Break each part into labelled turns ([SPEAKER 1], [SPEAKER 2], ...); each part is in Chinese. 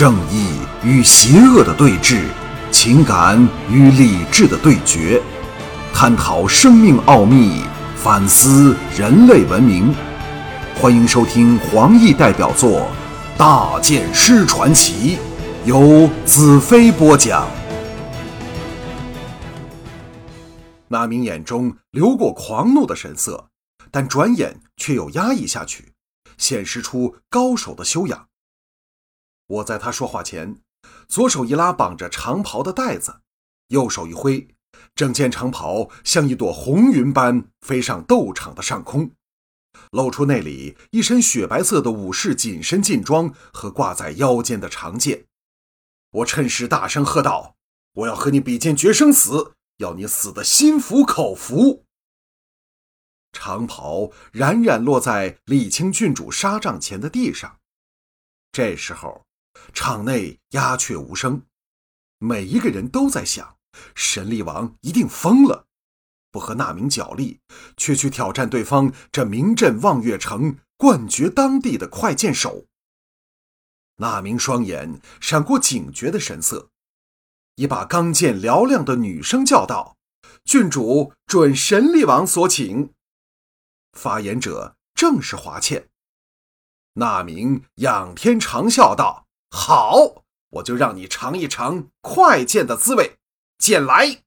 [SPEAKER 1] 正义与邪恶的对峙，情感与理智的对决，探讨生命奥秘，反思人类文明。欢迎收听黄奕代表作《大剑师传奇》，由子飞播讲。那明眼中流过狂怒的神色，但转眼却又压抑下去，显示出高手的修养。我在他说话前，左手一拉绑着长袍的带子，右手一挥，整件长袍像一朵红云般飞上斗场的上空，露出那里一身雪白色的武士紧身劲装和挂在腰间的长剑。我趁势大声喝道：“我要和你比剑决生死，要你死得心服口服！”长袍冉冉落在李清郡主纱帐前的地上。这时候。场内鸦雀无声，每一个人都在想：神力王一定疯了，不和那名角力，却去挑战对方这名震望月城、冠绝当地的快剑手。那名双眼闪过警觉的神色，一把钢剑嘹亮的女声叫道：“郡主准神力王所请。”发言者正是华倩。那名仰天长笑道。好，我就让你尝一尝快剑的滋味。剑来！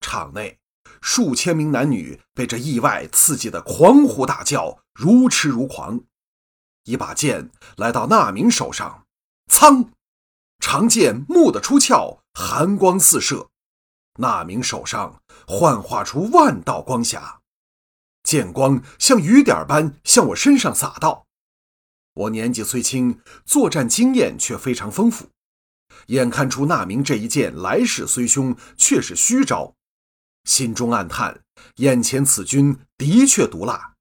[SPEAKER 1] 场内数千名男女被这意外刺激的狂呼大叫，如痴如狂。一把剑来到那明手上，噌！长剑蓦地出鞘，寒光四射。那明手上幻化出万道光霞，剑光像雨点般向我身上洒到。我年纪虽轻，作战经验却非常丰富，眼看出那明这一剑来势虽凶，却是虚招，心中暗叹：眼前此君的确毒辣。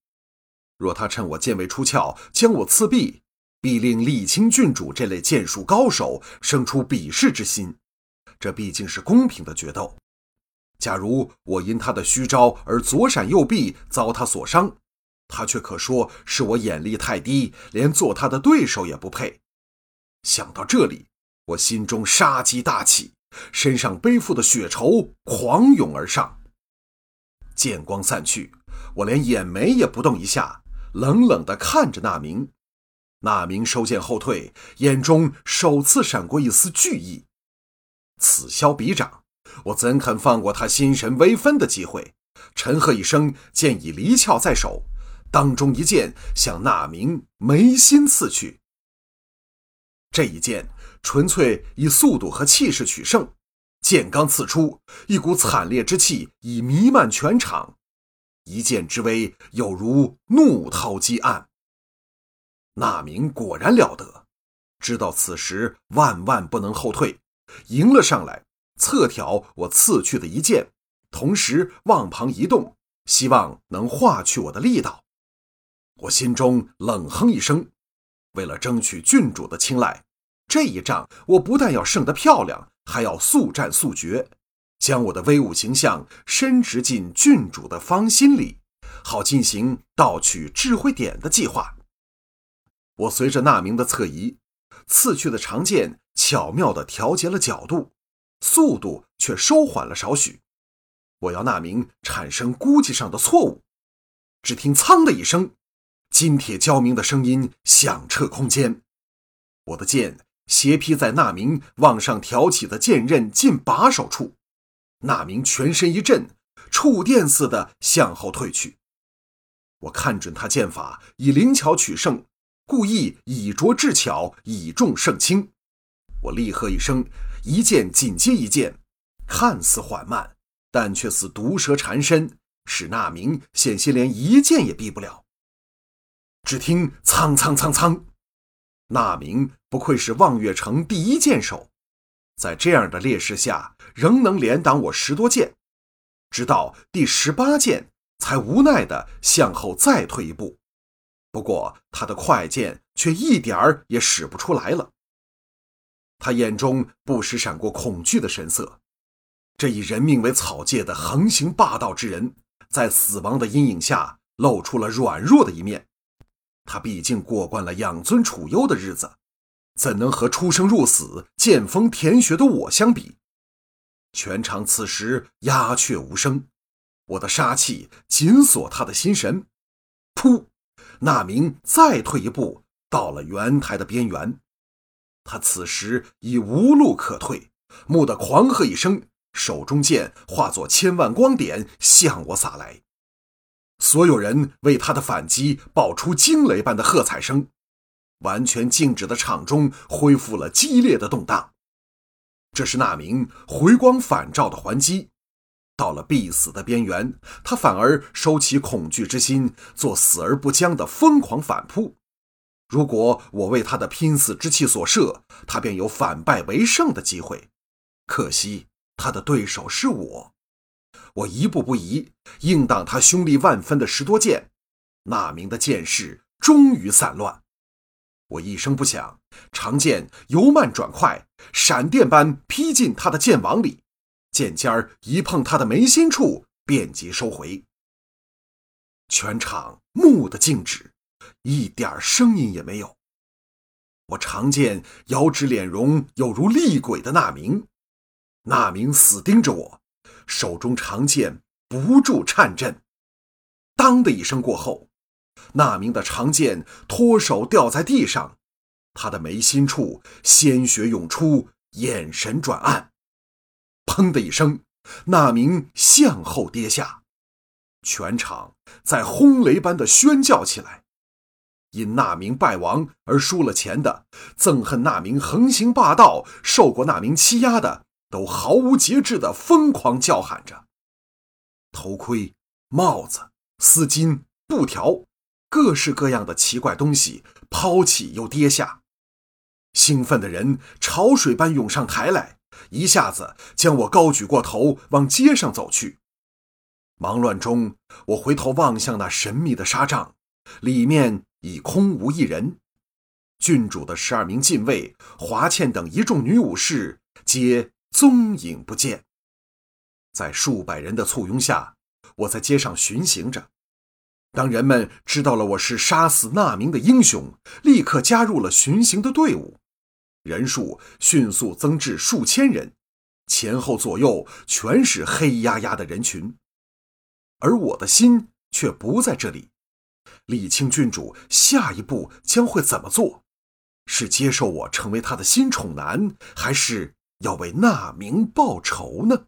[SPEAKER 1] 若他趁我剑未出鞘将我刺毙，必令沥青郡主这类剑术高手生出鄙视之心。这毕竟是公平的决斗。假如我因他的虚招而左闪右避，遭他所伤。他却可说是我眼力太低，连做他的对手也不配。想到这里，我心中杀机大起，身上背负的血仇狂涌而上。剑光散去，我连眼眉也不动一下，冷冷地看着那明。那明收剑后退，眼中首次闪过一丝惧意。此消彼长，我怎肯放过他心神微分的机会？沉喝一声，剑已离鞘在手。当中一剑向那明眉心刺去，这一剑纯粹以速度和气势取胜。剑刚刺出，一股惨烈之气已弥漫全场，一剑之威有如怒涛击岸。那明果然了得，知道此时万万不能后退，迎了上来，侧挑我刺去的一剑，同时往旁移动，希望能化去我的力道。我心中冷哼一声，为了争取郡主的青睐，这一仗我不但要胜得漂亮，还要速战速决，将我的威武形象深植进郡主的芳心里，好进行盗取智慧点的计划。我随着那明的侧移，刺去的长剑巧妙地调节了角度，速度却收缓了少许。我要那明产生估计上的错误。只听“噌”的一声。金铁交鸣的声音响彻空间，我的剑斜劈在那明往上挑起的剑刃近把手处，那明全身一震，触电似的向后退去。我看准他剑法以灵巧取胜，故意以拙制巧，以重胜轻。我厉喝一声，一剑紧接一剑，看似缓慢，但却似毒蛇缠身，使那明险些连一剑也避不了。只听“苍苍苍苍”，那明不愧是望月城第一剑手，在这样的劣势下，仍能连挡我十多剑，直到第十八剑，才无奈的向后再退一步。不过他的快剑却一点儿也使不出来了。他眼中不时闪过恐惧的神色。这以人命为草芥的横行霸道之人，在死亡的阴影下露出了软弱的一面。他毕竟过惯了养尊处优的日子，怎能和出生入死、见风舔雪的我相比？全场此时鸦雀无声，我的杀气紧锁他的心神。噗！那名再退一步，到了圆台的边缘，他此时已无路可退，蓦地狂喝一声，手中剑化作千万光点向我洒来。所有人为他的反击爆出惊雷般的喝彩声，完全静止的场中恢复了激烈的动荡。这是那名回光返照的还击。到了必死的边缘，他反而收起恐惧之心，做死而不僵的疯狂反扑。如果我为他的拼死之气所慑，他便有反败为胜的机会。可惜他的对手是我，我一步不移，硬挡他凶力万分的十多剑。那名的剑势终于散乱，我一声不响，长剑由慢转快，闪电般劈进他的剑网里。剑尖儿一碰他的眉心处，便即收回。全场木的静止，一点声音也没有。我长剑遥指脸容有如厉鬼的那明，那明死盯着我，手中长剑不住颤震。当的一声过后，那明的长剑脱手掉在地上，他的眉心处鲜血涌出，眼神转暗。砰的一声，那明向后跌下，全场在轰雷般的喧叫起来。因那明败亡而输了钱的，憎恨那明横行霸道；受过那明欺压的，都毫无节制的疯狂叫喊着。头盔、帽子、丝巾、布条，各式各样的奇怪东西抛起又跌下。兴奋的人潮水般涌上台来。一下子将我高举过头，往街上走去。忙乱中，我回头望向那神秘的纱帐，里面已空无一人。郡主的十二名禁卫、华倩等一众女武士皆踪影不见。在数百人的簇拥下，我在街上巡行着。当人们知道了我是杀死那名的英雄，立刻加入了巡行的队伍。人数迅速增至数千人，前后左右全是黑压压的人群，而我的心却不在这里。李清郡主下一步将会怎么做？是接受我成为他的新宠男，还是要为那名报仇呢？